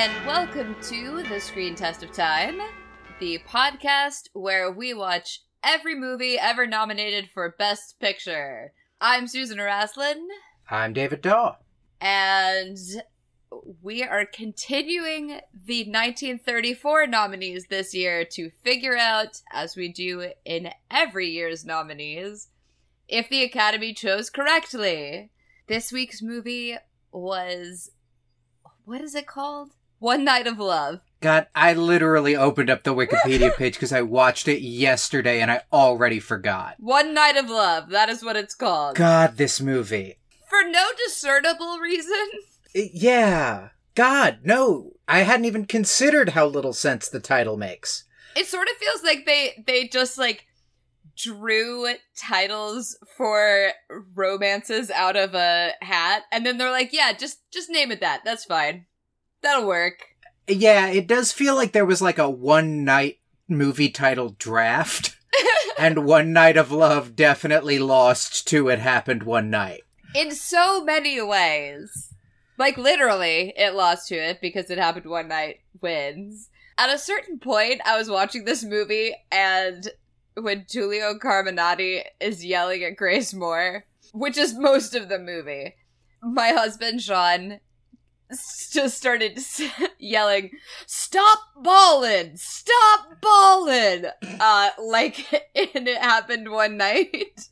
and welcome to the Screen Test of Time, the podcast where we watch every movie ever nominated for Best Picture. I'm Susan Raslin, I'm David Daw. and we are continuing the 1934 nominees this year to figure out, as we do in every year's nominees, if the Academy chose correctly. This week's movie was. What is it called? One Night of Love. God, I literally opened up the Wikipedia page because I watched it yesterday and I already forgot. One Night of Love. That is what it's called. God, this movie. For no discernible reason. Yeah. God, no. I hadn't even considered how little sense the title makes. It sort of feels like they they just like drew titles for romances out of a hat and then they're like, "Yeah, just just name it that. That's fine. That'll work." Yeah, it does feel like there was like a one night movie title draft. and One Night of Love definitely lost to It Happened One Night. In so many ways. Like literally, it lost to it because it happened one night wins. At a certain point, I was watching this movie and when Giulio Carminati is yelling at Grace Moore, which is most of the movie, my husband Sean just started yelling, "Stop ballin'! Stop ballin'!" Uh, like and it happened one night.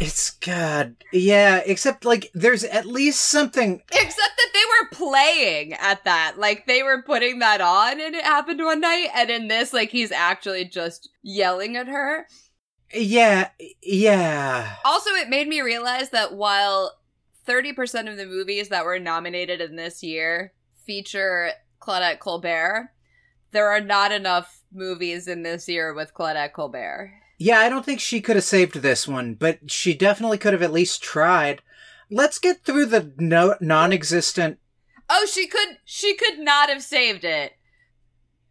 It's God. Yeah, except like there's at least something Except that they were playing at that. Like they were putting that on and it happened one night. And in this, like he's actually just yelling at her. Yeah, yeah. Also, it made me realize that while 30% of the movies that were nominated in this year feature Claudette Colbert, there are not enough movies in this year with Claudette Colbert. Yeah, I don't think she could have saved this one, but she definitely could have at least tried. Let's get through the no- non-existent. Oh, she could she could not have saved it.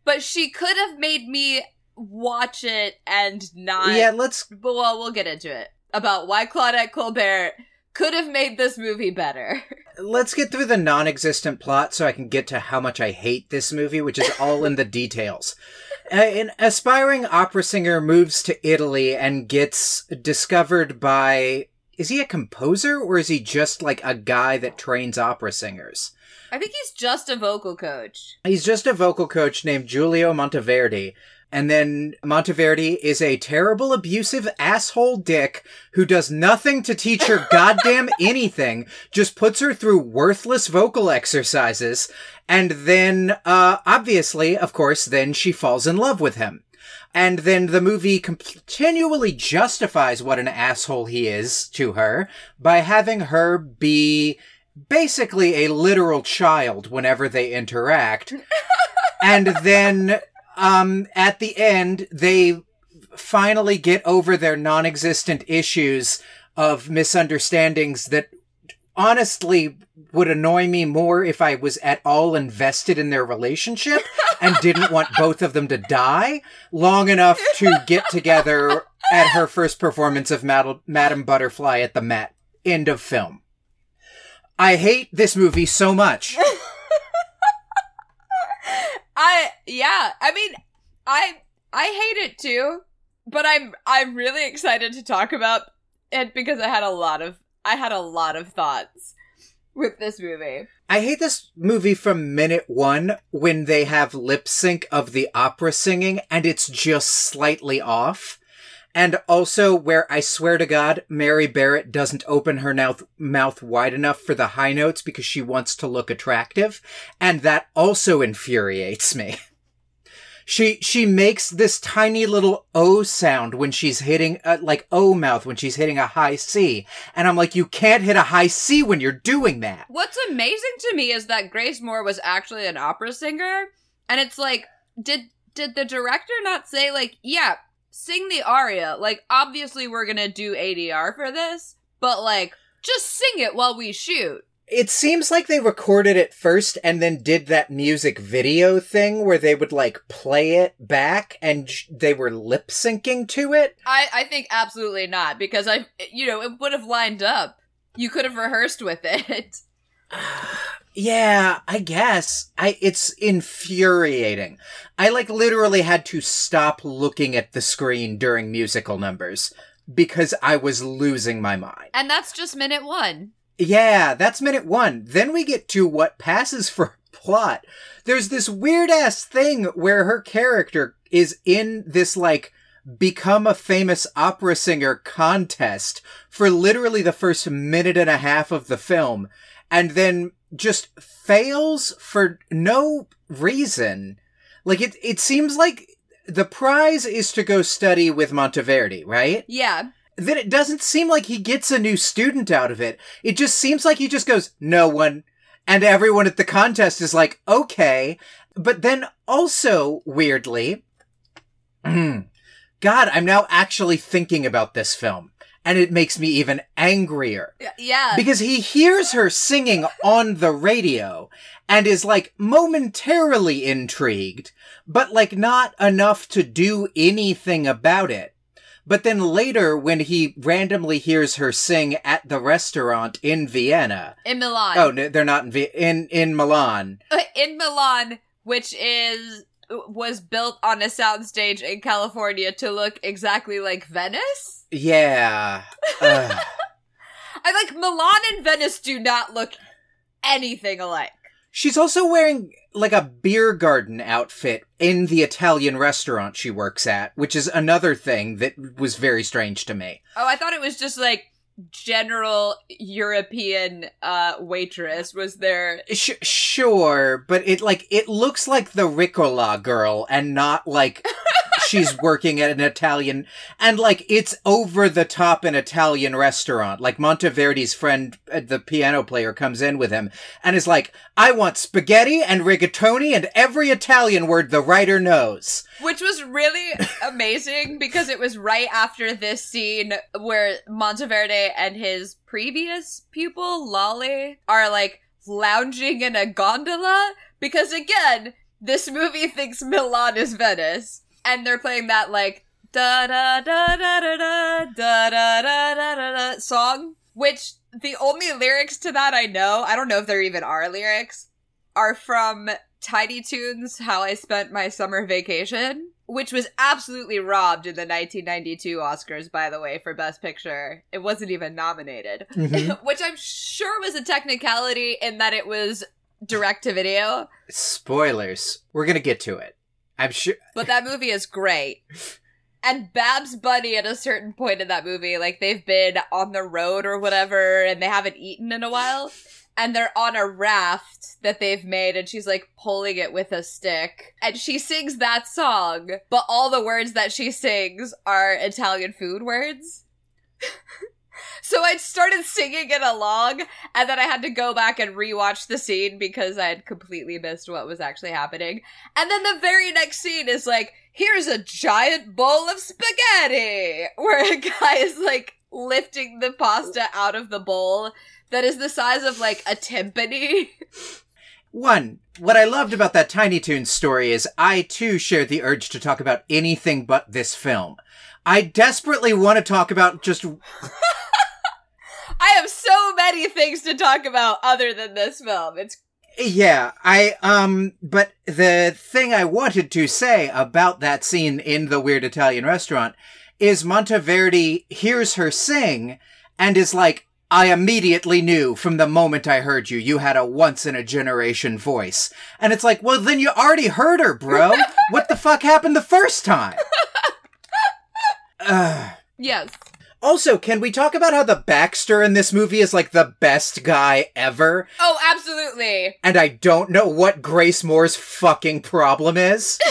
But she could have made me watch it and not Yeah, let's. Well, we'll get into it about why Claudette Colbert could have made this movie better. Let's get through the non-existent plot so I can get to how much I hate this movie, which is all in the details. Uh, An aspiring opera singer moves to Italy and gets discovered by. Is he a composer or is he just like a guy that trains opera singers? I think he's just a vocal coach. He's just a vocal coach named Giulio Monteverdi. And then Monteverdi is a terrible, abusive asshole dick who does nothing to teach her goddamn anything, just puts her through worthless vocal exercises. And then, uh, obviously, of course, then she falls in love with him. And then the movie continually justifies what an asshole he is to her by having her be basically a literal child whenever they interact. and then, um, at the end, they finally get over their non-existent issues of misunderstandings that honestly would annoy me more if I was at all invested in their relationship and didn't want both of them to die long enough to get together at her first performance of Mad- Madame Butterfly at the Met. End of film. I hate this movie so much. I yeah, I mean, I I hate it too, but I'm I'm really excited to talk about it because I had a lot of I had a lot of thoughts with this movie. I hate this movie from minute one when they have lip sync of the opera singing and it's just slightly off. And also where I swear to God, Mary Barrett doesn't open her mouth, mouth wide enough for the high notes because she wants to look attractive. And that also infuriates me. She, she makes this tiny little O sound when she's hitting, uh, like O mouth when she's hitting a high C. And I'm like, you can't hit a high C when you're doing that. What's amazing to me is that Grace Moore was actually an opera singer, and it's like, did did the director not say like, yeah, sing the aria? Like, obviously we're gonna do ADR for this, but like, just sing it while we shoot. It seems like they recorded it first and then did that music video thing where they would like play it back and sh- they were lip syncing to it. I I think absolutely not because I you know it would have lined up. You could have rehearsed with it. Yeah, I guess. I it's infuriating. I like literally had to stop looking at the screen during musical numbers because I was losing my mind. And that's just minute one. Yeah, that's minute 1. Then we get to what passes for plot. There's this weird ass thing where her character is in this like become a famous opera singer contest for literally the first minute and a half of the film and then just fails for no reason. Like it it seems like the prize is to go study with Monteverdi, right? Yeah. Then it doesn't seem like he gets a new student out of it. It just seems like he just goes, no one. And everyone at the contest is like, okay. But then also, weirdly, God, I'm now actually thinking about this film. And it makes me even angrier. Yeah. Because he hears her singing on the radio and is like momentarily intrigued, but like not enough to do anything about it. But then later, when he randomly hears her sing at the restaurant in Vienna, in Milan. oh, no, they're not in Vi- in in Milan. Uh, in Milan, which is was built on a soundstage in California to look exactly like Venice. Yeah. I like Milan and Venice do not look anything alike. she's also wearing like a beer garden outfit in the Italian restaurant she works at, which is another thing that was very strange to me. Oh, I thought it was just like general European uh waitress was there. Sh- sure, but it like it looks like the Ricola girl and not like she's working at an Italian and like it's over the top an Italian restaurant. Like Monteverdi's friend, uh, the piano player, comes in with him and is like, "I want spaghetti and rigatoni and every Italian word the writer knows." Which was really amazing because it was right after this scene where Monteverdi and his previous pupil, Lolly, are like lounging in a gondola. Because again, this movie thinks Milan is Venice. And they're playing that like da da da da da da da da da da da da song. Which the only lyrics to that I know, I don't know if there even are lyrics, are from Tiny Toons How I Spent My Summer Vacation, which was absolutely robbed in the 1992 Oscars, by the way, for Best Picture. It wasn't even nominated, Mhm. which I'm sure was a technicality in that it was direct to video, Spoilers. We're gonna get to it. I'm sure. but that movie is great. And Babs Bunny at a certain point in that movie, like they've been on the road or whatever, and they haven't eaten in a while. And they're on a raft that they've made, and she's like pulling it with a stick. And she sings that song, but all the words that she sings are Italian food words. so I started singing it along, and then I had to go back and rewatch the scene because I had completely missed what was actually happening. And then the very next scene is like, here's a giant bowl of spaghetti, where a guy is like lifting the pasta out of the bowl that is the size of like a timpani. One, what I loved about that Tiny Toons story is I too shared the urge to talk about anything but this film. I desperately want to talk about just I have so many things to talk about other than this film. It's Yeah, I, um, but the thing I wanted to say about that scene in the weird Italian restaurant is Monteverdi hears her sing and is like, I immediately knew from the moment I heard you, you had a once in a generation voice. And it's like, well, then you already heard her, bro. what the fuck happened the first time? Ugh. yes. Also, can we talk about how the Baxter in this movie is like the best guy ever? Oh, absolutely. And I don't know what Grace Moore's fucking problem is.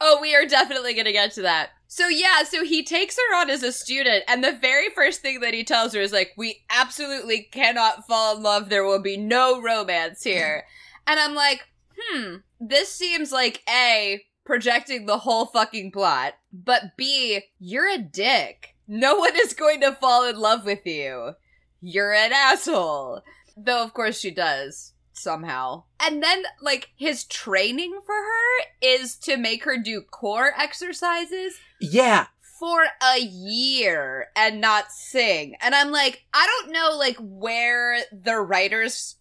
Oh, we are definitely gonna get to that. So yeah, so he takes her on as a student, and the very first thing that he tells her is like, "We absolutely cannot fall in love. There will be no romance here." and I'm like, "Hmm, this seems like a projecting the whole fucking plot, but b you're a dick. No one is going to fall in love with you. You're an asshole." Though of course she does somehow. And then, like, his training for her is to make her do core exercises Yeah, for a year and not sing. And I'm like, I don't know, like, where the writers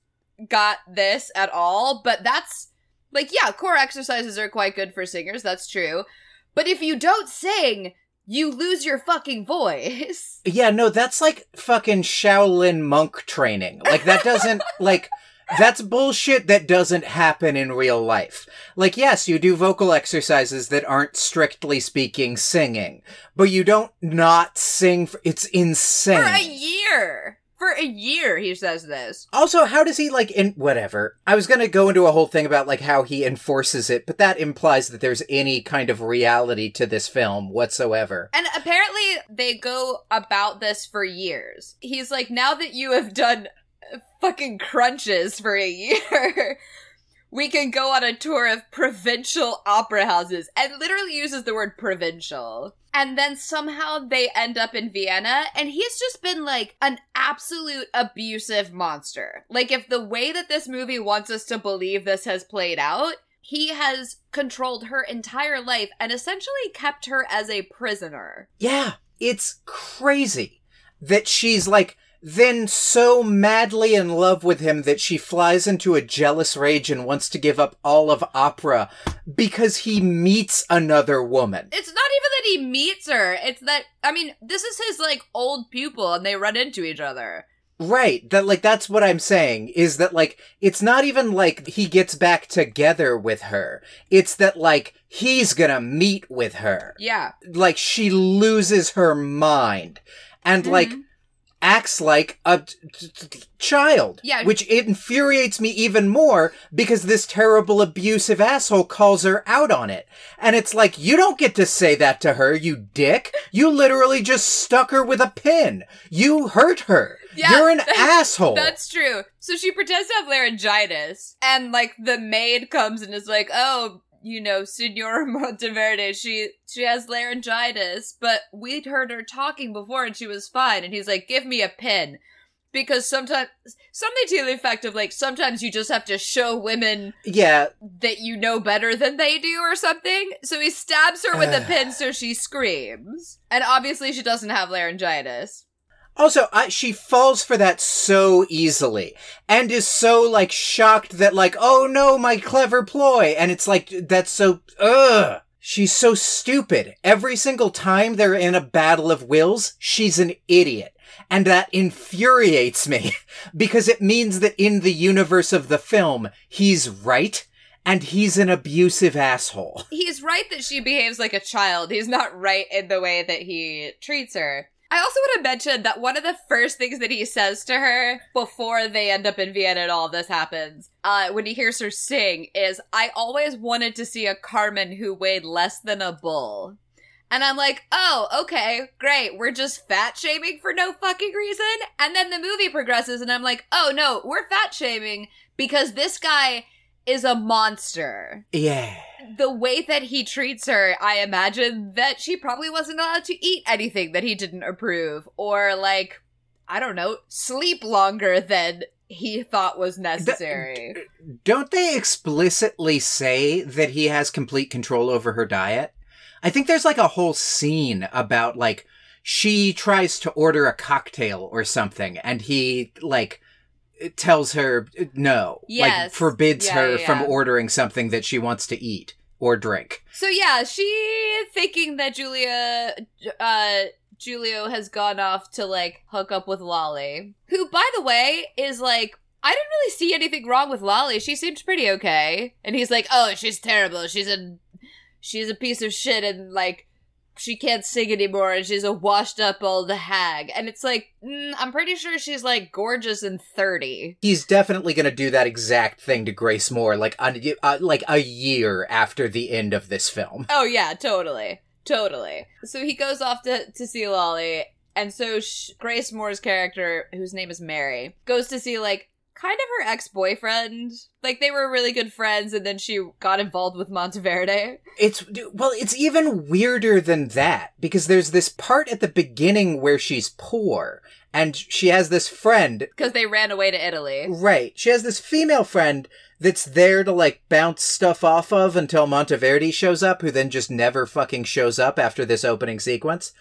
got this at all, but that's like, yeah, core exercises are quite good for singers, that's true. But if you don't sing, you lose your fucking voice. Yeah, no, that's like fucking Shaolin monk training. Like that doesn't like that's bullshit that doesn't happen in real life. Like yes, you do vocal exercises that aren't strictly speaking singing, but you don't not sing for, it's insane. For a year. For a year, he says this. Also, how does he like in whatever? I was gonna go into a whole thing about like how he enforces it, but that implies that there's any kind of reality to this film whatsoever. And apparently, they go about this for years. He's like, now that you have done fucking crunches for a year, we can go on a tour of provincial opera houses. And literally uses the word provincial. And then somehow they end up in Vienna, and he's just been like an absolute abusive monster. Like, if the way that this movie wants us to believe this has played out, he has controlled her entire life and essentially kept her as a prisoner. Yeah, it's crazy that she's like then so madly in love with him that she flies into a jealous rage and wants to give up all of opera because he meets another woman. It's not even that he meets her, it's that, I mean, this is his like old pupil and they run into each other. Right. That like that's what I'm saying is that like it's not even like he gets back together with her. It's that like he's going to meet with her. Yeah. Like she loses her mind and Mm-hmm. like acts like a t- t- child. Yeah. Which infuriates me even more because this terrible abusive asshole calls her out on it. And it's like, you don't get to say that to her, you dick. You literally just stuck her with a pin. You hurt her. Yeah, You're an that's- asshole. That's true. So she pretends to have laryngitis, and like the maid comes and is like, "Oh, you know, Senora Monteverdi, she she has laryngitis, but we'd heard her talking before and she was fine." And he's like, "Give me a pin." Because sometimes something to the effect of like sometimes you just have to show women yeah, that you know better than they do or something. So he stabs her with a pin so she screams. And obviously she doesn't have laryngitis. Also, I, she falls for that so easily and is so like shocked that like, oh no, my clever ploy. And it's like, that's so, ugh. She's so stupid. Every single time they're in a battle of wills, she's an idiot. And that infuriates me because it means that in the universe of the film, he's right and he's an abusive asshole. he's right that she behaves like a child. He's not right in the way that he treats her. I also want to mention that one of the first things that he says to her before they end up in Vienna and all this happens, uh, when he hears her sing, is I always wanted to see a Carmen who weighed less than a bull. And I'm like, oh, okay, great. We're just fat shaming for no fucking reason. And then the movie progresses, and I'm like, oh no, we're fat shaming because this guy is a monster Yeah. the way that he treats her, I imagine that she probably wasn't allowed to eat anything that he didn't approve, or like, I don't know, sleep longer than he thought was necessary. Don't they explicitly say that he has complete control over her diet? I think there's like a whole scene about like she tries to order a cocktail or something and he like tells her no. Like forbids Yeah, her yeah, from ordering something that she wants to eat or drink. so yeah, she thinking that Julia, uh, Julio has gone off to like hook up with Lolly, who, by the way, is like. I didn't really see anything wrong with Lolly. She seemed pretty okay. And he's like, "Oh, she's terrible. She's a she's a piece of shit and like she can't sing anymore and she's a washed up old hag. And it's like mm, i'm pretty sure she's like gorgeous and 30 He's definitely going to do that exact thing to Grace Moore like a, uh, like a year after the end of this film. oh yeah totally. Totally. So he goes off to, to see lolly and so sh- grace moore's character whose name is mary goes to see like kind of her ex-boyfriend like they were really good friends and then she got involved with monteverdi It's well, it's even weirder than that because there's this part at the beginning where she's poor and she has this friend. because they ran away to italy Right. She has this female friend that's there to like bounce stuff off of until Monteverdi shows up, who then just never fucking shows up after this opening sequence.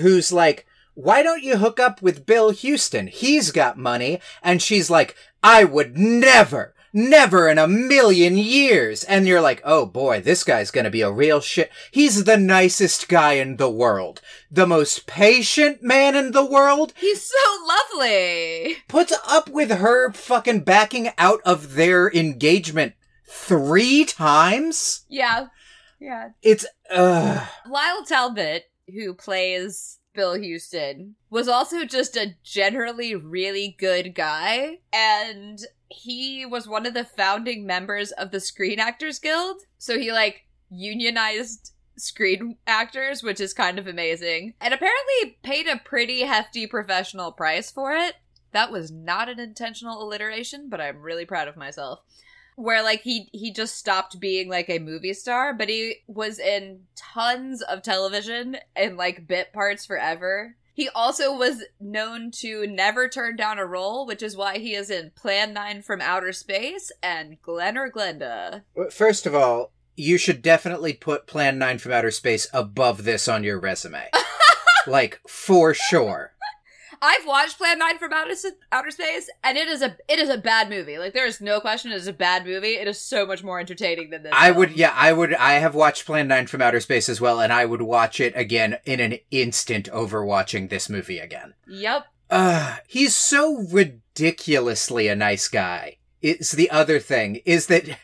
Who's like why don't you hook up with Bill Houston? He's got money. And she's like, I would never, never in a million years. And you're like, oh boy, this guy's gonna be a real shit. He's the nicest guy in the world. The most patient man in the world. He's so lovely. Puts up with her fucking backing out of their engagement three times. Yeah. Yeah. It's, uh, Lyle Talbot, who plays Bill Houston, was also just a generally really good guy. And he was one of the founding members of the Screen Actors Guild. So he, like, unionized screen actors, which is kind of amazing. And apparently paid a pretty hefty professional price for it. That was not an intentional alliteration, but I'm really proud of myself where like he he just stopped being like a movie star but he was in tons of television and like bit parts forever he also was known to never turn down a role which is why he is in plan 9 from outer space and glen or glenda first of all, you should definitely put Plan 9 from Outer Space above this on your resume. like, for sure. I've watched plan 9 from outer, outer space and it is a it is a bad movie like there is no question it is a bad movie it is so much more entertaining than this I film. would, yeah, I would, I have watched Plan 9 from Outer Space as well, and I would watch it again in an instant over watching this movie again. yep Uh, he's so ridiculously a nice guy. It's the other thing, is that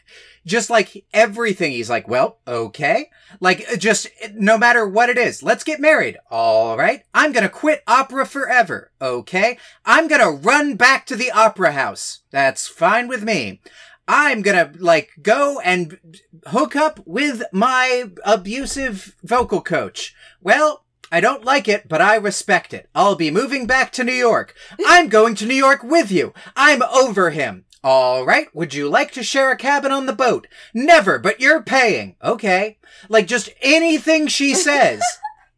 just like everything, he's like, well, okay. Like, uh, just uh, no matter what it is, let's get married. All right. I'm gonna quit opera forever. Okay. I'm gonna run back to the opera house. That's fine with me. I'm gonna, like, go and hook up with my abusive vocal coach. Well, I don't like it, but I respect it. I'll be moving back to New York. I'm going to New York with you. I'm over him. All right. Would you like to share a cabin on the boat? Never, but you're paying. Okay. Like just anything she says.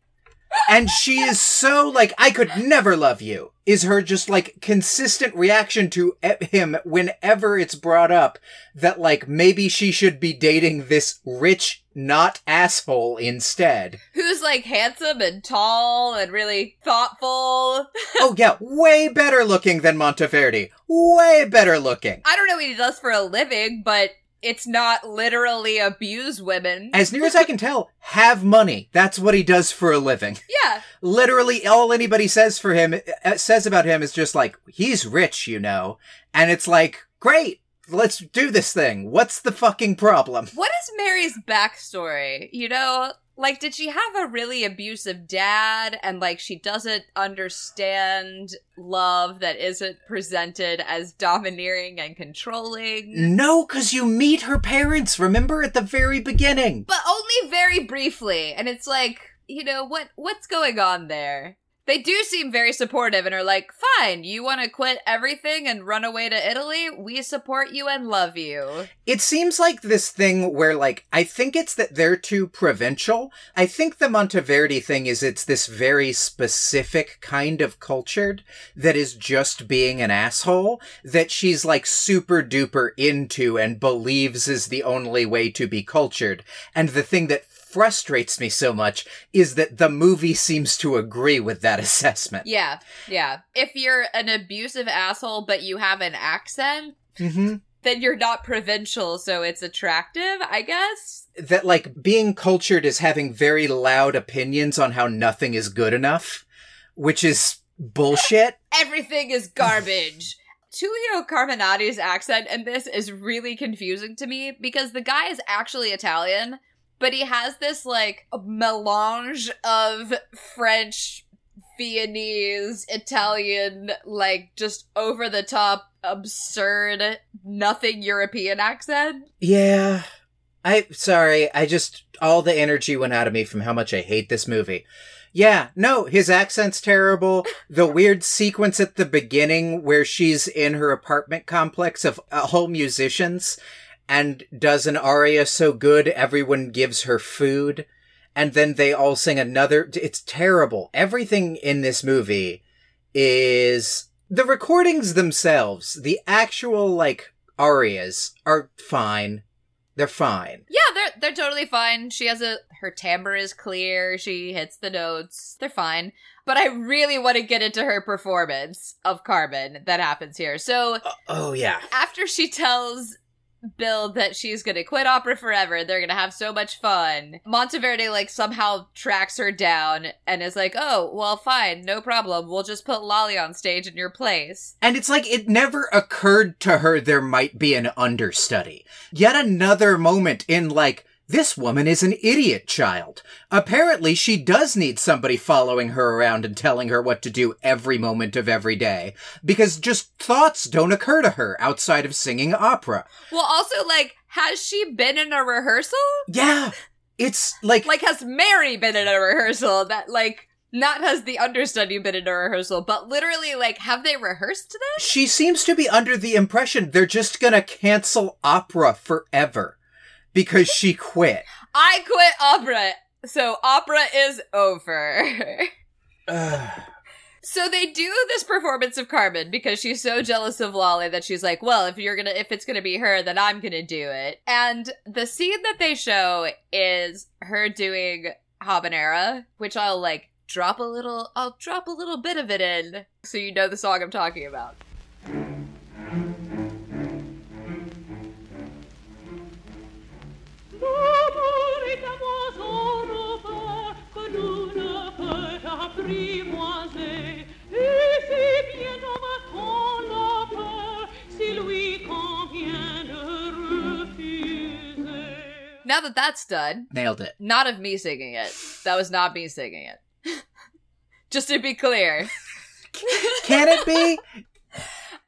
and she is so like, I could never love you. Is her just like consistent reaction to him whenever it's brought up that like maybe she should be dating this rich, not asshole instead. who's like handsome and tall and really thoughtful oh yeah, way better looking than Monteverdi. Way better looking. I don't know what he does for a living, but it's not literally abuse women. As near as I can tell, have money. That's what he does for a living. yeah. Literally, all anybody says for him, uh, says about him is just like, he's rich, you know. And it's like, great, let's do this thing. What's the fucking problem? What is Mary's backstory? You know, like, did she have a really abusive dad and, like, she doesn't understand love that isn't presented as domineering and controlling? No, cause you meet her parents, remember, at the very beginning. But only very briefly. And it's like, you know, what what's going on there? They do seem very supportive and are like, fine, you want to quit everything and run away to Italy? We support you and love you. It seems like this thing where, like, I think it's that they're too provincial. I think the Monteverdi thing is it's this very specific kind of cultured that is just being an asshole that she's like super duper into and believes is the only way to be cultured. And the thing that frustrates me so much is that the movie seems to agree with that assessment. Yeah, yeah. If you're an abusive asshole but you have an accent, hmm then you're not provincial, so it's attractive, I guess. That like being cultured is having very loud opinions on how nothing is good enough, which is bullshit. Everything is garbage. Tullio Carminati's accent in this is really confusing to me because the guy is actually Italian, but he has this like melange of French, Viennese, Italian, like just over the top, absurd, nothing European accent. Yeah. I sorry, I just all the energy went out of me from how much I hate this movie. Yeah, no, his accent's terrible. The weird sequence at the beginning where she's in her apartment complex of uh, whole musicians and does an aria so good everyone gives her food and then they all sing another it's terrible. Everything in this movie is the recordings themselves, the actual like arias are fine. They're fine. Yeah, they're they're totally fine. She has a her timbre is clear. She hits the notes. They're fine. But I really want to get into her performance of Carmen that happens here. So Uh, oh yeah. after she tells Bill that she's gonna quit opera forever, they're gonna have so much fun. Monteverdi like somehow tracks her down and is like, "Oh, well, fine, no problem. We'll just put Lolly on stage in your place." And it's like it never occurred to her there might be an understudy. Yet another moment in like, this woman is an idiot child. Apparently she does need somebody following her around and telling her what to do every moment of every day. Because just thoughts don't occur to her outside of singing opera. Well, also like, has she been in a rehearsal? Yeah. It's like, Like, has Mary been in a rehearsal? That like. Not has the understudy been in a rehearsal, but literally, like, have they rehearsed this? she seems to be under the impression they're just gonna cancel opera forever. Because she quit. I quit opera, so opera is over. So they do this performance of Carmen because she's so jealous of Lolly that she's like, "Well, if you're gonna, if it's gonna be her, then I'm gonna do it." And the scene that they show is her doing habanera, which I'll like drop a little, I'll drop a little bit of it in so you know the song I'm talking about. Now that that's done, Nailed it. not of me singing it. That was not me singing it. Just to be clear. Can it be?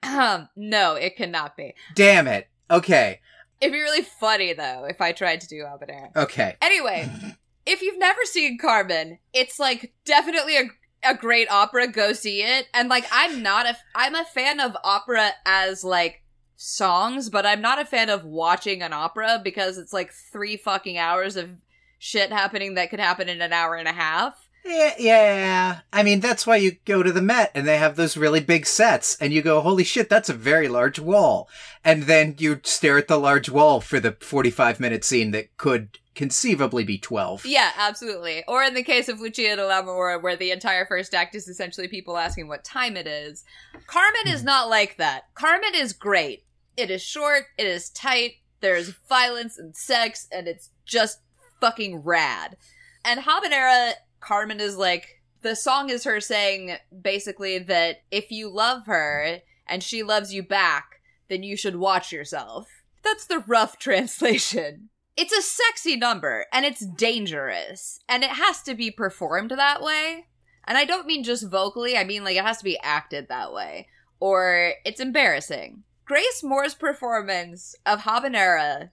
Um, no, it cannot be. Damn it. Okay. It'd be really funny though if I tried to do habanera. Okay. Anyway, if you've never seen Carmen, it's like definitely a a great opera. Go see it. And like, I'm not a I'm a fan of opera as like songs, but I'm not a fan of watching an opera because it's like three fucking hours of shit happening that could happen in an hour and a half. Yeah, yeah. I mean, that's why you go to the Met and they have those really big sets and you go, holy shit, that's a very large wall. And then you stare at the large wall for the 45 minute scene that could conceivably be 12. Yeah, absolutely. Or in the case of Lucia de where the entire first act is essentially people asking what time it is. Carmen is hmm. not like that. Carmen is great. It is short, it is tight, there's violence and sex, and it's just fucking rad. And Habanera, Carmen is like, the song is her saying basically that if you love her and she loves you back, then you should watch yourself. That's the rough translation. It's a sexy number and it's dangerous and it has to be performed that way. And I don't mean just vocally, I mean like it has to be acted that way or it's embarrassing. Grace Moore's performance of Habanera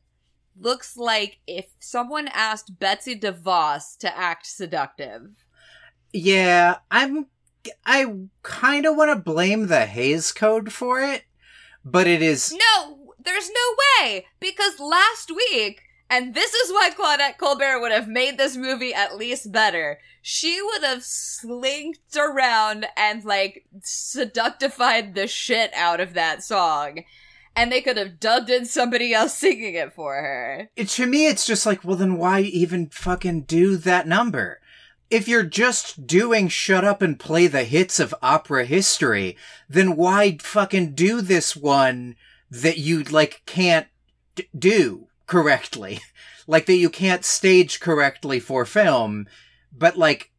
looks like if someone asked Betsy DeVos to act seductive. Yeah, I'm. I kind of want to blame the Hays Code for it, but it is. No, there's no way because last week, and this is why Claudette Colbert would have made this movie at least better. She would have slinked around and like seductified the shit out of that song. And they could have dubbed in somebody else singing it for her. it- to me, it's just like, well, then why even fucking do that number? If you're just doing shut up and play the hits of opera history, then why fucking do this one that you, like, can't d- do correctly? like, that you can't stage correctly for film, but like,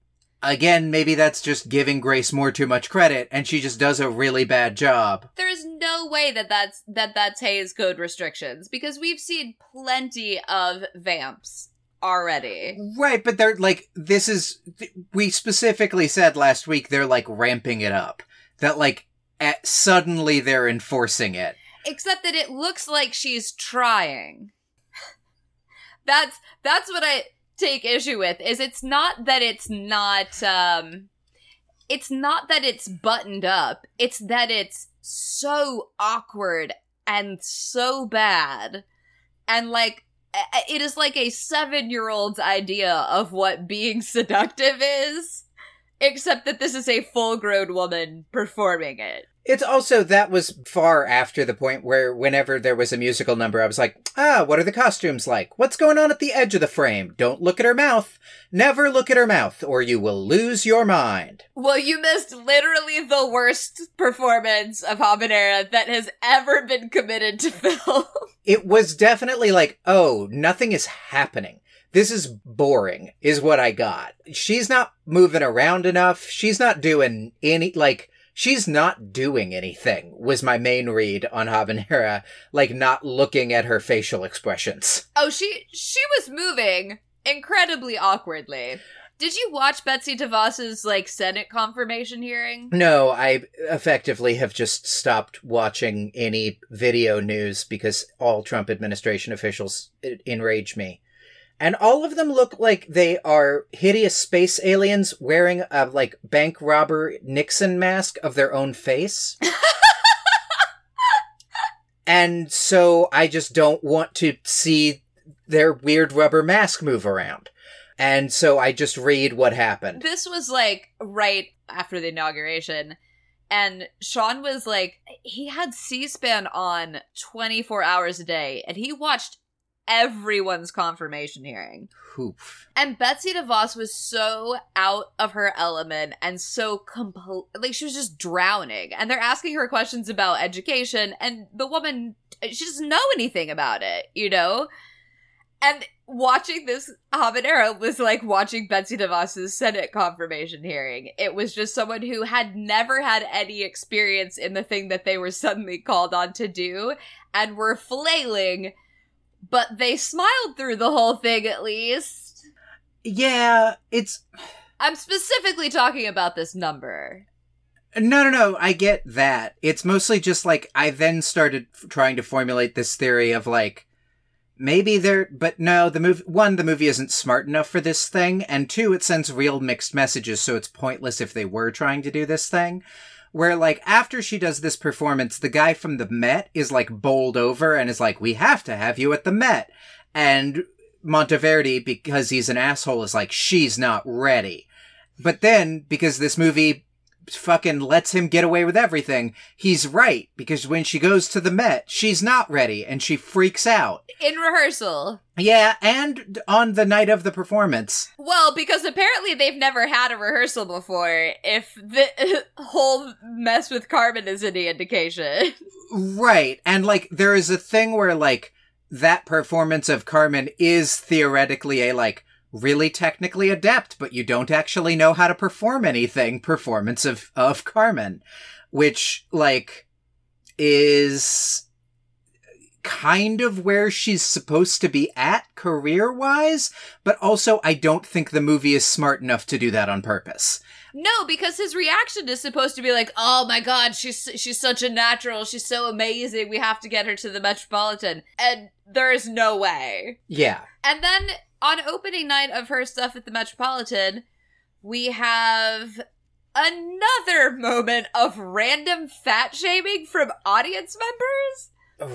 again, maybe that's just giving Grace Moore too much credit, and she just does a really bad job. There is no way that that's that that's Hays Code restrictions because we've seen plenty of vamps already. Right, but they're like, this is, we specifically said last week they're like ramping it up. That like, at, suddenly they're enforcing it. Except that it looks like she's trying. that's that's what I take issue with is it's not that it's not um it's not that it's buttoned up. It's that it's so awkward and so bad. And like it is like a 7-year-old's idea of what being seductive is. Except that this is a full grown woman performing it. It's also that was far after the point where whenever there was a musical number, I was like, ah, what are the costumes like? What's going on at the edge of the frame? Don't look at her mouth. Never look at her mouth, or you will lose your mind. Well, you missed literally the worst performance of Habanera that has ever been committed to film. It was definitely like, oh, nothing is happening. This is boring, is what I got. She's not moving around enough. She's not doing any, like, she's not doing anything was my main read on Habanera, like not looking at her facial expressions. oh, she she was moving incredibly awkwardly. Did you watch Betsy DeVos's like Senate confirmation hearing? No, I effectively have just stopped watching any video news because all Trump administration officials uh, enrage me. And all of them look like they are hideous space aliens wearing a like bank robber Nixon mask of their own face. and so I just don't want to see their weird rubber mask move around. And so I just read what happened. This was like right after the inauguration. And Sean was like, he had C SPAN on 24 hours a day, and he watched everyone's confirmation hearing. Hoof. And Betsy DeVos was so out of her element and so complete, like she was just drowning. And they're asking her questions about education, and the woman she doesn't know anything about it, you know. And watching this habanera was like watching Betsy DeVos's Senate confirmation hearing. It was just someone who had never had any experience in the thing that they were suddenly called on to do and were flailing, but they smiled through the whole thing at least. Yeah, it's I'm specifically talking about this number. No, no, no. I get that. It's mostly just like I then started f- trying to formulate this theory of like maybe there, but no. The movie one, the movie isn't smart enough for this thing, and two, it sends real mixed messages, so it's pointless if they were trying to do this thing. Where like after she does this performance, the guy from the Met is like bowled over and is like, "We have to have you at the Met," and Monteverdi, because he's an asshole, is like, "She's not ready." But then, because this movie fucking lets him get away with everything, he's right. Because when she goes to the Met, she's not ready and she freaks out. In rehearsal. Yeah, and on the night of the performance. Well, because apparently they've never had a rehearsal before, if the whole mess with Carmen is any indication. Right. And like, there is a thing where like, that performance of Carmen is theoretically a like, really technically adept, but you don't actually know how to perform anything performance of, of Carmen, which like is kind of where she's supposed to be at career wise, but also I don't think the movie is smart enough to do that on purpose. No, because his reaction is supposed to be like, "Oh my god, she's she's such a natural. She's so amazing. We have to get her to the Metropolitan." And there is no way. Yeah. And then on opening night of her stuff at the Metropolitan, we have another moment of random fat shaming from audience members.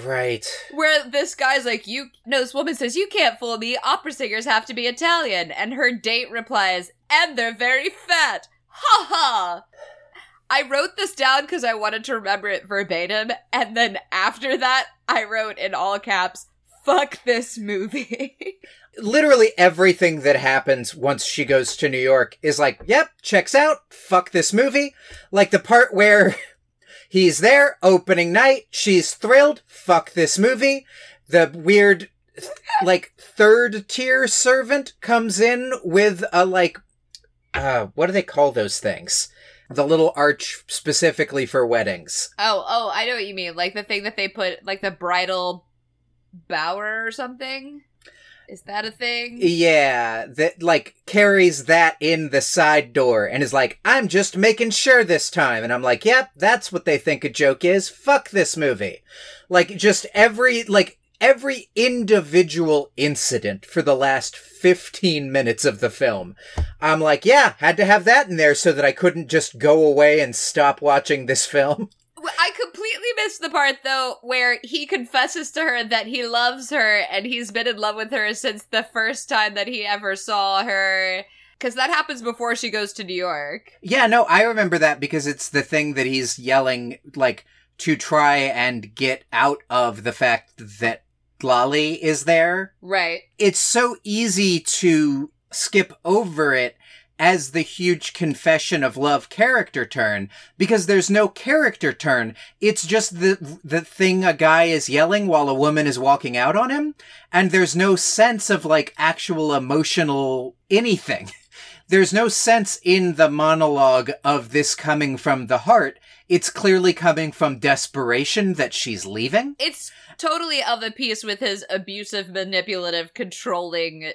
Right. where this guy's like you no this woman says you can't fool me. Opera singers have to be italian. And her date replies and they're very fat. Ha ha. I wrote this down because i wanted to remember it verbatim. And then after that i wrote in all caps fuck this movie literally everything that happens once she goes to New York is like, yep, checks out, fuck this movie. Like the part where he's there, opening night, she's thrilled, fuck this movie. The weird, like, third tier servant comes in with a, like, uh, what do they call those things? The little arch specifically for weddings. oh oh i know what you mean like the thing that they put like the bridal bower or something is that a thing Yeah, that like carries that in the side door and is like, I'm just making sure this time. And I'm like, yep, that's what they think a joke is. Fuck this movie. Like just every, like every individual incident for the last 15 minutes of the film. I'm like, yeah, had to have that in there so that I couldn't just go away and stop watching this film. I completely missed the part though where he confesses to her that he loves her and he's been in love with her since the first time that he ever saw her. Because that happens before she goes to New York. Yeah, no, I remember that because it's the thing that he's yelling, like, to try and get out of the fact that Lolly is there. Right. It's so easy to skip over it as the huge confession of love character turn because there's no character turn. It's just the the thing a guy is yelling while a woman is walking out on him and there's no sense of like actual emotional anything. There's no sense in the monologue of this coming from the heart. It's clearly coming from desperation that she's leaving. It's totally of a piece with his abusive, manipulative, controlling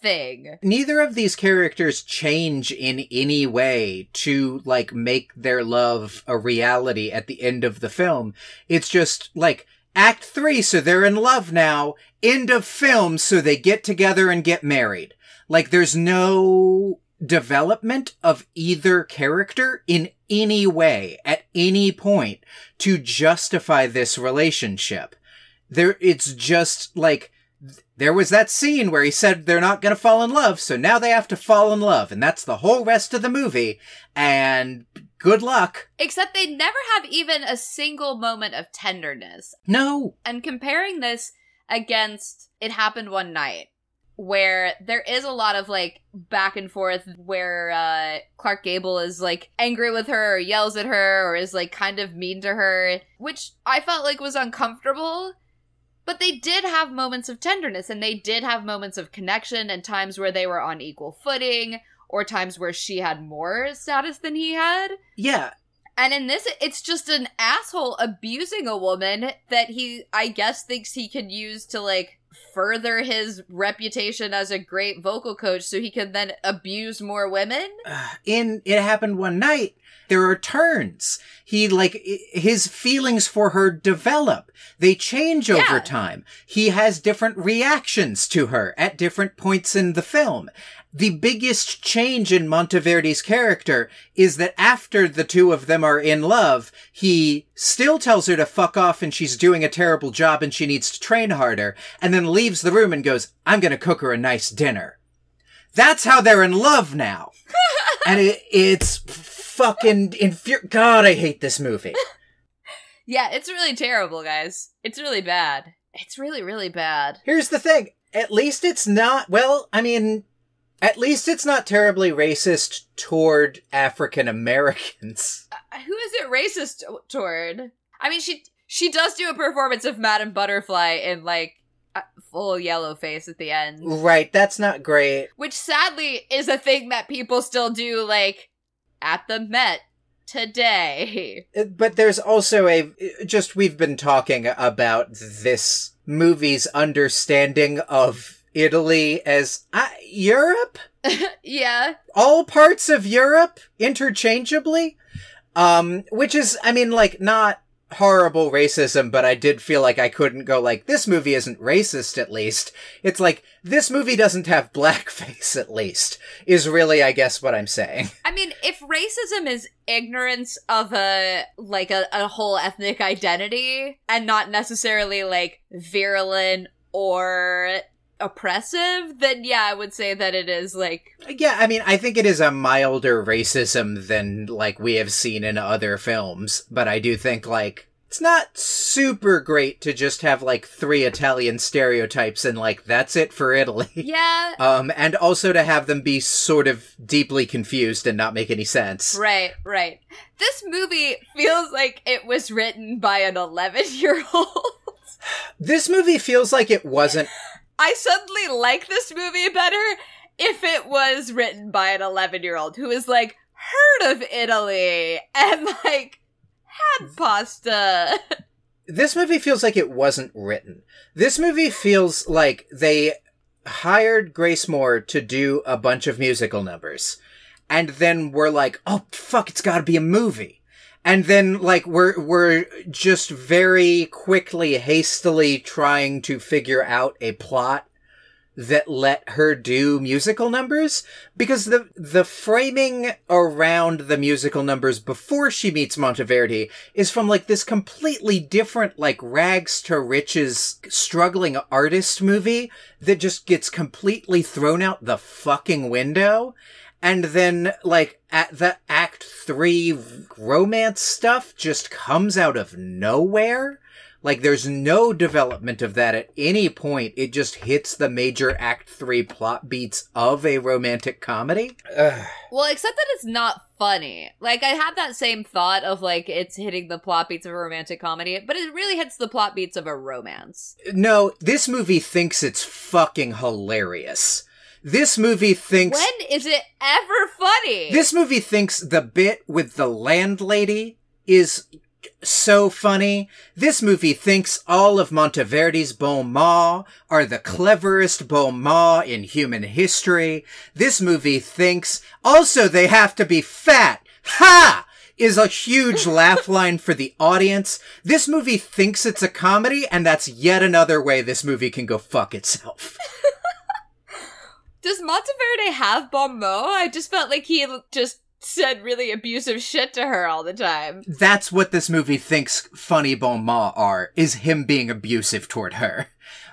thing. neither of these characters change in any way to like make their love a reality at the end of the film. It's just like act three, so they're in love now. End of film, so they get together and get married. Like there's no development of either character in any way at any point to justify this relationship. There, it's just like, there was that scene where he said they're not going to fall in love, so now they have to fall in love, and that's the whole rest of the movie. And good luck. Except they never have even a single moment of tenderness. No. And comparing this against It Happened One Night, where there is a lot of like back and forth where uh Clark Gable is like angry with her or yells at her or is like kind of mean to her, which I felt like was uncomfortable. But they did have moments of tenderness and they did have moments of connection and times where they were on equal footing or times where she had more status than he had. Yeah. And in this, it's just an asshole abusing a woman that he, I guess, thinks he can use to like further his reputation as a great vocal coach so he can then abuse more women. Uh, in It Happened One Night, there are turns. He, like, his feelings for her develop. They change over Yeah. time. He has different reactions to her at different points in the film. The biggest change in Monteverdi's character is that after the two of them are in love, he still tells her to fuck off and she's doing a terrible job and she needs to train harder, and then leaves the room and goes, I'm gonna cook her a nice dinner. That's how they're in love now. and it, it's fucking infur- God, I hate this movie. Yeah, it's really terrible, guys. It's really bad. It's really, really bad. Here's the thing. At least it's not, well, I mean, at least it's not terribly racist toward African Americans. Uh, Who is it racist toward? I mean, she she does do a performance of Madame Butterfly in like full yellow face at the end. Right, that's not great. which sadly is a thing that people still do like at the Met today. Uh, But there's also a, just we've been talking about this movie's understanding of Italy as uh, Europe? yeah. all parts of Europe interchangeably. Um, which is, I mean, like, not horrible racism, but I did feel like I couldn't go like, this movie isn't racist at least. It's like, this movie doesn't have blackface at least, is really, I guess, what I'm saying. I mean, if racism is ignorance of a like a, a whole ethnic identity and not necessarily like virulent or oppressive, then yeah, I would say that it is like Yeah, I mean, I think it is a milder racism than, like, we have seen in other films, but I do think, like, it's not super great to just have, like, three Italian stereotypes and, like, that's it for Italy. yeah, Um, and also to have them be sort of deeply confused and not make any sense. right, right. This movie feels like it was written by an 11-year-old. This movie feels like it wasn't. I suddenly like this movie better if it was written by an 11 year old who is like heard of Italy and like had pasta. This movie feels like it wasn't written. This movie feels like they hired Grace Moore to do a bunch of musical numbers. And then we're like, oh fuck, it's gotta be a movie. And then like we're we're just very quickly, hastily trying to figure out a plot that let her do musical numbers. Because the the framing around the musical numbers before she meets Monteverdi is from like this completely different like rags to riches struggling artist movie that just gets completely thrown out the fucking window and then like at the act 3 romance stuff just comes out of nowhere like there's no development of that at any point. It just hits the major act 3 plot beats of a romantic comedy. Ugh. Well, except that it's not funny. Like I had that same thought of like it's hitting the plot beats of a romantic comedy, but it really hits the plot beats of a romance. No, this movie thinks it's fucking hilarious. This movie thinks When is it ever funny? This movie thinks the bit with the landlady is so funny. This movie thinks all of Monteverdi's bon mots are the cleverest bon mots in human history. This movie thinks also they have to be fat. Ha! Is a huge laugh line for the audience. This movie thinks it's a comedy, and that's yet another way this movie can go fuck itself. Does Monteverdi have bon mot? I just felt like he just said really abusive shit to her all the time. That's what this movie thinks funny bon mots are, is him being abusive toward her.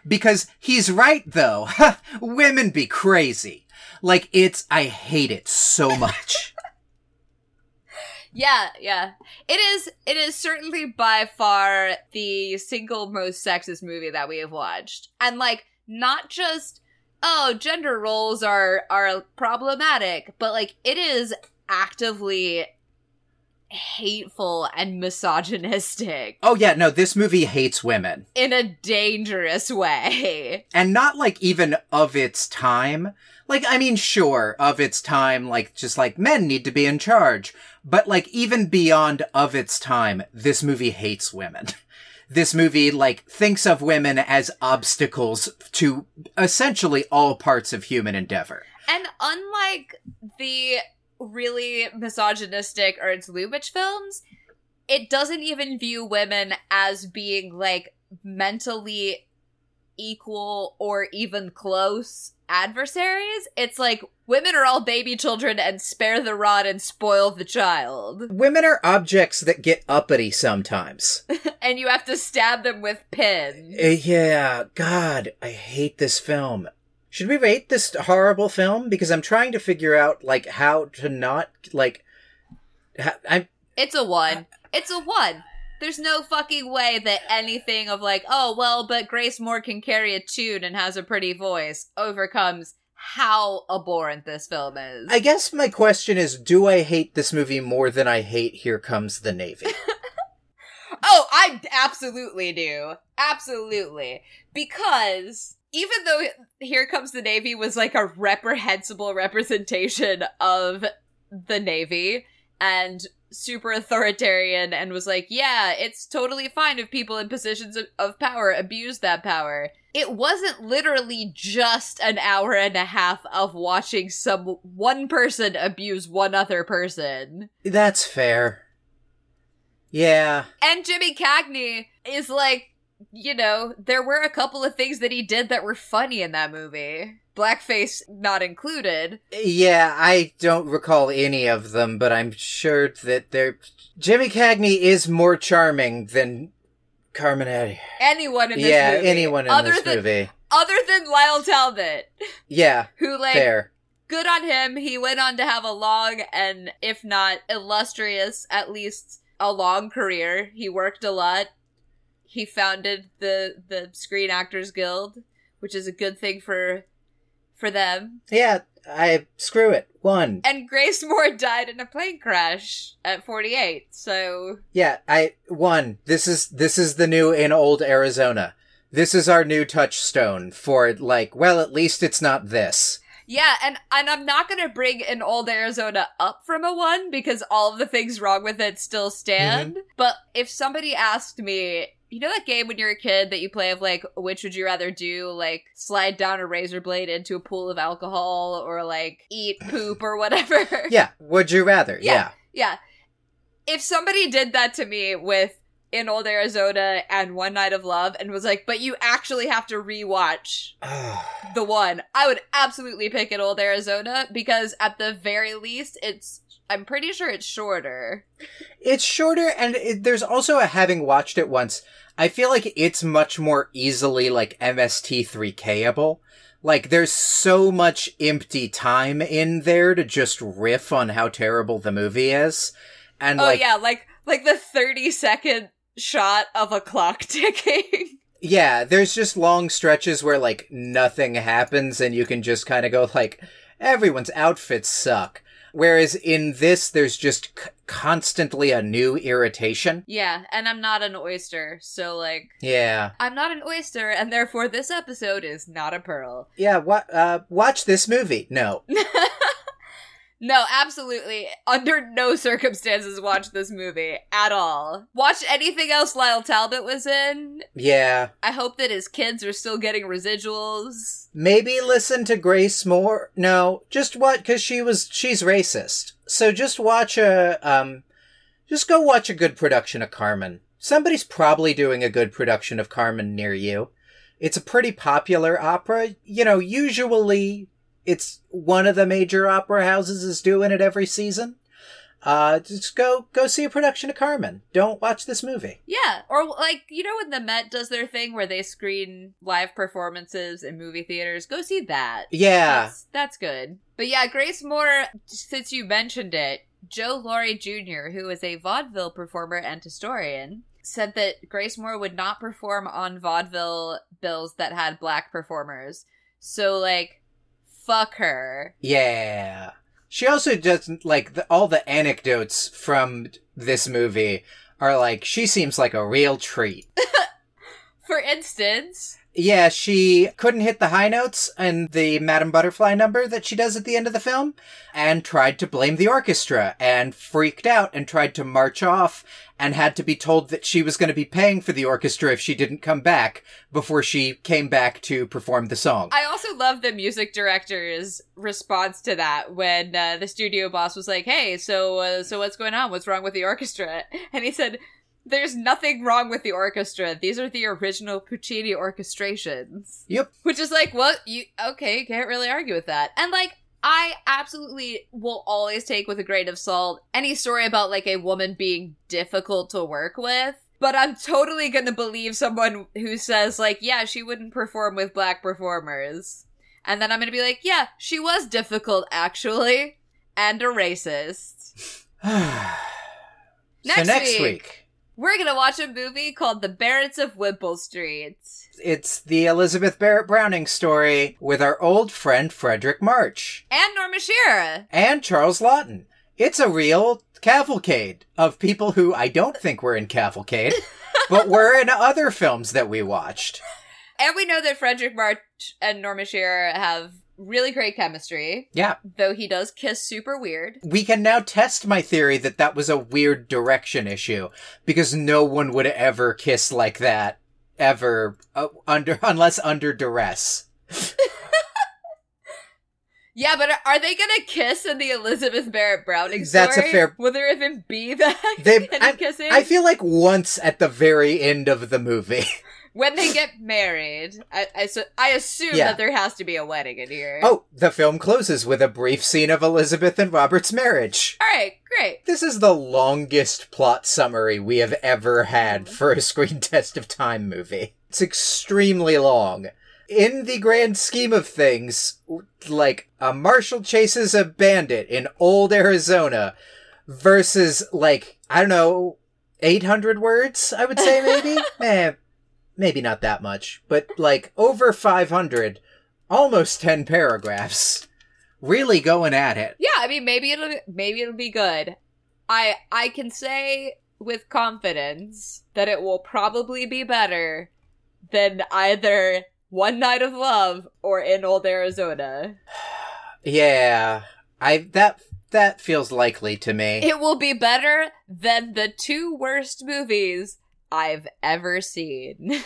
Because he's right though. Women be crazy. Like it's, I hate it so much. Yeah, yeah. It is it is certainly by far the single most sexist movie that we have watched. And like not just oh, gender roles are are problematic, but like it is actively hateful and misogynistic oh yeah, no, this movie hates women. in a dangerous way. And not like even of its time. Like, I mean, sure, of its time, like, just like men need to be in charge. But like, even beyond of its time, this movie hates women. This movie, like, thinks of women as obstacles to essentially all parts of human endeavor. And unlike the really misogynistic Ernst Lubitsch films, it doesn't even view women as being like mentally equal or even close adversaries. It's like women are all baby children and spare the rod and spoil the child. Women are objects that get uppity sometimes. and you have to stab them with pins. Uh, yeah, God, I hate this film. Should we rate this horrible film? Because I'm trying to figure out like how to not like. I'm It's a one. It's a one. There's no fucking way that anything of like, oh, well, but Grace Moore can carry a tune and has a pretty voice overcomes how abhorrent this film is. I guess my question is: Do I hate this movie more than I hate Here Comes the Navy? Oh, I absolutely do. Absolutely. Because even though Here Comes the Navy was like a reprehensible representation of the Navy and super authoritarian and was like, yeah, it's totally fine if people in positions of, power abuse that power. It wasn't literally just an hour and a half of watching some one person abuse one other person. That's fair. Yeah. And Jimmy Cagney is like, you know, there were a couple of things that he did that were funny in that movie. Blackface not included. Yeah, I don't recall any of them, but I'm sure that they're. Jimmy Cagney is more charming than Carminati. Anyone in this Yeah, movie. anyone in other this than, movie. Other than Lyle Talbot, Yeah, who like fair. good on him. He went on to have a long and if not illustrious, at least a long career. He worked a lot. He founded the the Screen Actors Guild, which is a good thing for for them. Yeah, I screw it. One. And Grace Moore died in a plane crash at 48. So, Yeah, I one. This is this is the new in old Arizona. This is our new touchstone for like, well, at least it's not this. yeah, and and I'm not going to bring In Old Arizona up from a 1 because all of the things wrong with it still stand. Mm-hmm. But if somebody asked me, you know that game when you're a kid that you play of like which would you rather do like slide down a razor blade into a pool of alcohol or like eat poop or whatever Yeah, would you rather? Yeah. Yeah. Yeah. If somebody did that to me with In Old Arizona and One Night of Love and was like, but you actually have to rewatch the one. I would absolutely pick In Old Arizona because at the very least, it's. I'm pretty sure it's shorter. It's shorter, and it, there's also a having watched it once. I feel like it's much more easily like MST3Kable. Like there's so much empty time in there to just riff on how terrible the movie is. And Oh like yeah, like like the 30 second shot of a clock ticking. yeah, there's just long stretches where like nothing happens and you can just kind of go like everyone's outfits suck. Whereas in this there's just c- constantly a new irritation. yeah, and I'm not an oyster, so like Yeah. I'm not an oyster, and therefore this episode is not a pearl. Yeah, wa- uh, watch this movie. No. No, absolutely. Under no circumstances watch this movie at all. Watch anything else Lyle Talbot was in. Yeah. I hope that his kids are still getting residuals. Maybe listen to Grace Moore. No, just what? Because she was she's racist. So just watch a um, just go watch a good production of Carmen. Somebody's probably doing a good production of Carmen near you. It's a pretty popular opera. You know, usually it's one of the major opera houses is doing it every season. Uh, just go go see a production of Carmen. Don't watch this movie. Yeah, or like you know when the Met does their thing where they screen live performances in movie theaters, go see that. Yeah. That's, that's good. But yeah, Grace Moore, since you mentioned it, Joe Laurie Jr., who is a vaudeville performer and historian, said that Grace Moore would not perform on vaudeville bills that had black performers. So, like, fuck her. Yeah. She also doesn't like the, all the anecdotes from this movie are like she seems like a real treat. For instance, Yeah, she couldn't hit the high notes in the Madame Butterfly number that she does at the end of the film and tried to blame the orchestra and freaked out and tried to march off and had to be told that she was going to be paying for the orchestra if she didn't come back before she came back to perform the song. I also love the music director's response to that when uh, the studio boss was like, "Hey, so uh, so what's going on? What's wrong with the orchestra?" And he said, "There's nothing wrong with the orchestra. These are the original Puccini orchestrations." Yep. Which is like, well, you okay? you Can't really argue with that. And like, I absolutely will always take with a grain of salt any story about like a woman being difficult to work with. But I'm totally gonna believe someone who says, like, yeah, she wouldn't perform with black performers. And then I'm gonna be like, yeah, she was difficult, actually. And a racist. so next week. We're gonna watch a movie called The Barretts of Wimpole Street. It's the Elizabeth Barrett Browning story with our old friend Fredric March And Norma Shearer. and Charles Laughton. It's a real cavalcade of people who I don't think were in Cavalcade, but were in other films that we watched. And we know that Fredric March and Norma Shearer have really great chemistry, Yeah, though he does kiss super weird. we can now test my theory that that was a weird direction issue because no one would ever kiss like that ever uh, under unless under duress. Yeah, but are- are they gonna kiss in the Elizabeth Barrett Browning That's a fair- Will there even be that They- I- kissing? I feel like once at the very end of the movie. When they get married, I, I, su- I assume Yeah. that there has to be a wedding in here. Oh, the film closes with a brief scene of Elizabeth and Robert's marriage. all right, great. This is the longest plot summary we have ever had for a screen test of time movie. It's extremely long. In the grand scheme of things, like a marshal chases a bandit in old Arizona versus like, I don't know, 800 words, I would say maybe? eh, maybe not that much, but like over 500, almost 10 paragraphs. Really going at it. Yeah, I mean, maybe it'll maybe it'll be good. I I can say with confidence that it will probably be better than either One Night of Love or In Old Arizona. Yeah, I that that feels likely to me. It will be better than the two worst movies I've ever seen.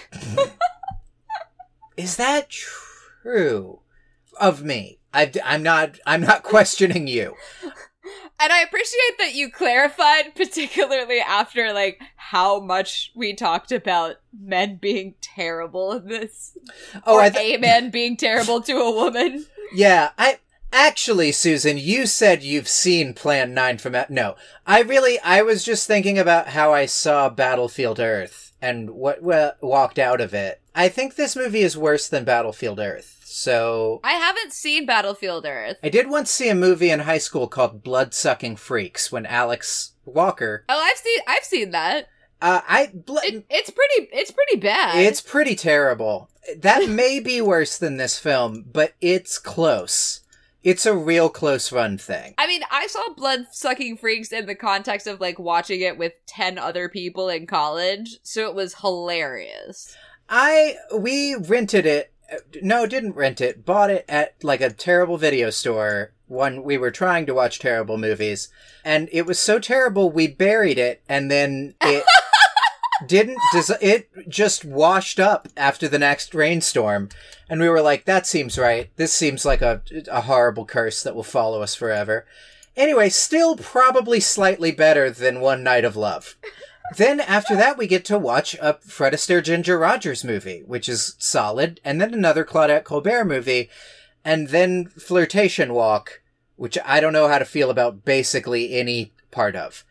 Is that true of me? I, I'm not. I'm not questioning you. And I appreciate that you clarified, particularly after like how much we talked about men being terrible in this, Oh, or th- a man being terrible to a woman. Yeah, I actually, Susan, you said you've seen Plan Nine from. A- no, I really, I was just thinking about how I saw Battlefield Earth and what wa- walked out of it. I think this movie is worse than Battlefield Earth. So I haven't seen Battlefield Earth. I did once see a movie in high school called Blood Sucking Freaks when Alex Walker. Oh, I've seen I've seen that. Uh, I bl- It, it's pretty it's pretty bad. It's pretty terrible. That may be worse than this film, but it's close. It's a real close run thing. I mean, I saw Blood Sucking Freaks in the context of like watching it with 10 other people in college, so it was hilarious. I we rented it. No, didn't rent it. Bought it at like a terrible video store when we were trying to watch terrible movies, and it was so terrible we buried it, and then it didn't. Des- it just washed up after the next rainstorm, and we were like, "That seems right. This seems like a a horrible curse that will follow us forever." Anyway, still probably slightly better than One Night of Love. then after that, we get to watch a Fred Astaire Ginger Rogers movie, which is solid, and then another Claudette Colbert movie, and then Flirtation Walk, which I don't know how to feel about basically any part of.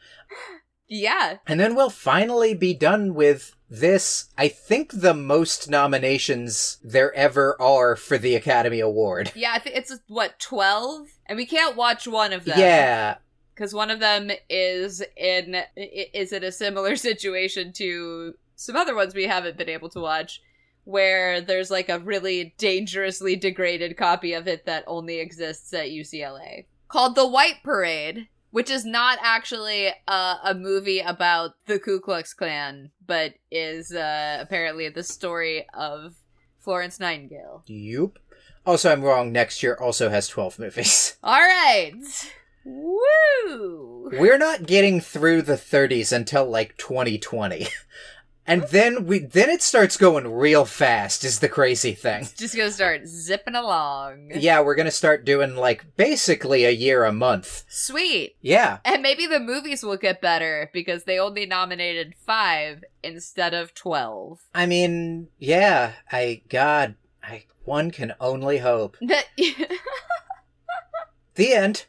Yeah. And then we'll finally be done with this, I think the most nominations there ever are for the Academy Award. Yeah, I think it's what, 12? And we can't watch one of them. Yeah. Cuz one of them is in is in a similar situation to some other ones we haven't been able to watch where there's like a really dangerously degraded copy of it that only exists at UCLA called The White Parade, which is not actually a, a movie about the Ku Klux Klan, but is uh, apparently the story of Florence Nightingale. Yup. Also, I'm wrong. Next year also has 12 movies. All right. Woo! We're not getting through the 30s until like 2020. And then we then it starts going real fast is the crazy thing. Just gonna start zipping along. Yeah, we're going to start doing like basically a year a month. Sweet. Yeah. And maybe the movies will get better because they only nominated five instead of 12. I mean, yeah, I god, I one can only hope. The end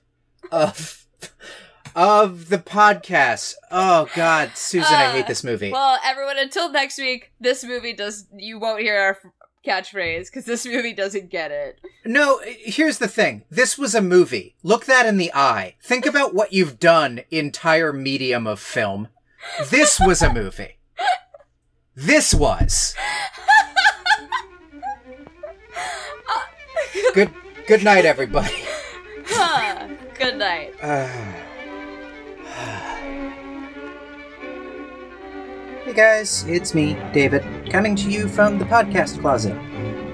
of of the podcast. Oh god, Susan, I hate Uh, this movie. well, everyone, until next week, this movie does. You won't hear our catchphrase because this movie doesn't get it. No, here's the thing. This was a movie. Look that in the eye. Think about what you've done, entire medium of film. This was a movie. This was. Good good night everybody. Huh. Good night. Hey guys, it's me, David, coming to you from the podcast closet.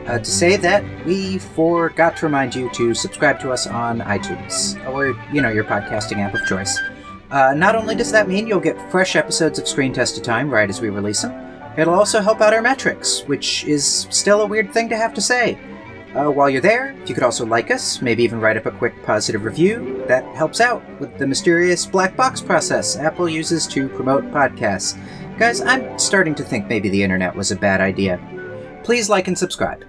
Uh, to say that we forgot to remind you to subscribe to us on iTunes, or, you know, your podcasting app of choice. Uh, not only does that mean you'll get fresh episodes of Screen Tested Time right as we release them, it'll also help out our metrics, which is still a weird thing to have to say. Uh, while you're there, if you could also like us, maybe even write up a quick positive review, that helps out with the mysterious black box process Apple uses to promote podcasts. Guys, I'm starting to think maybe the internet was a bad idea. Please like and subscribe.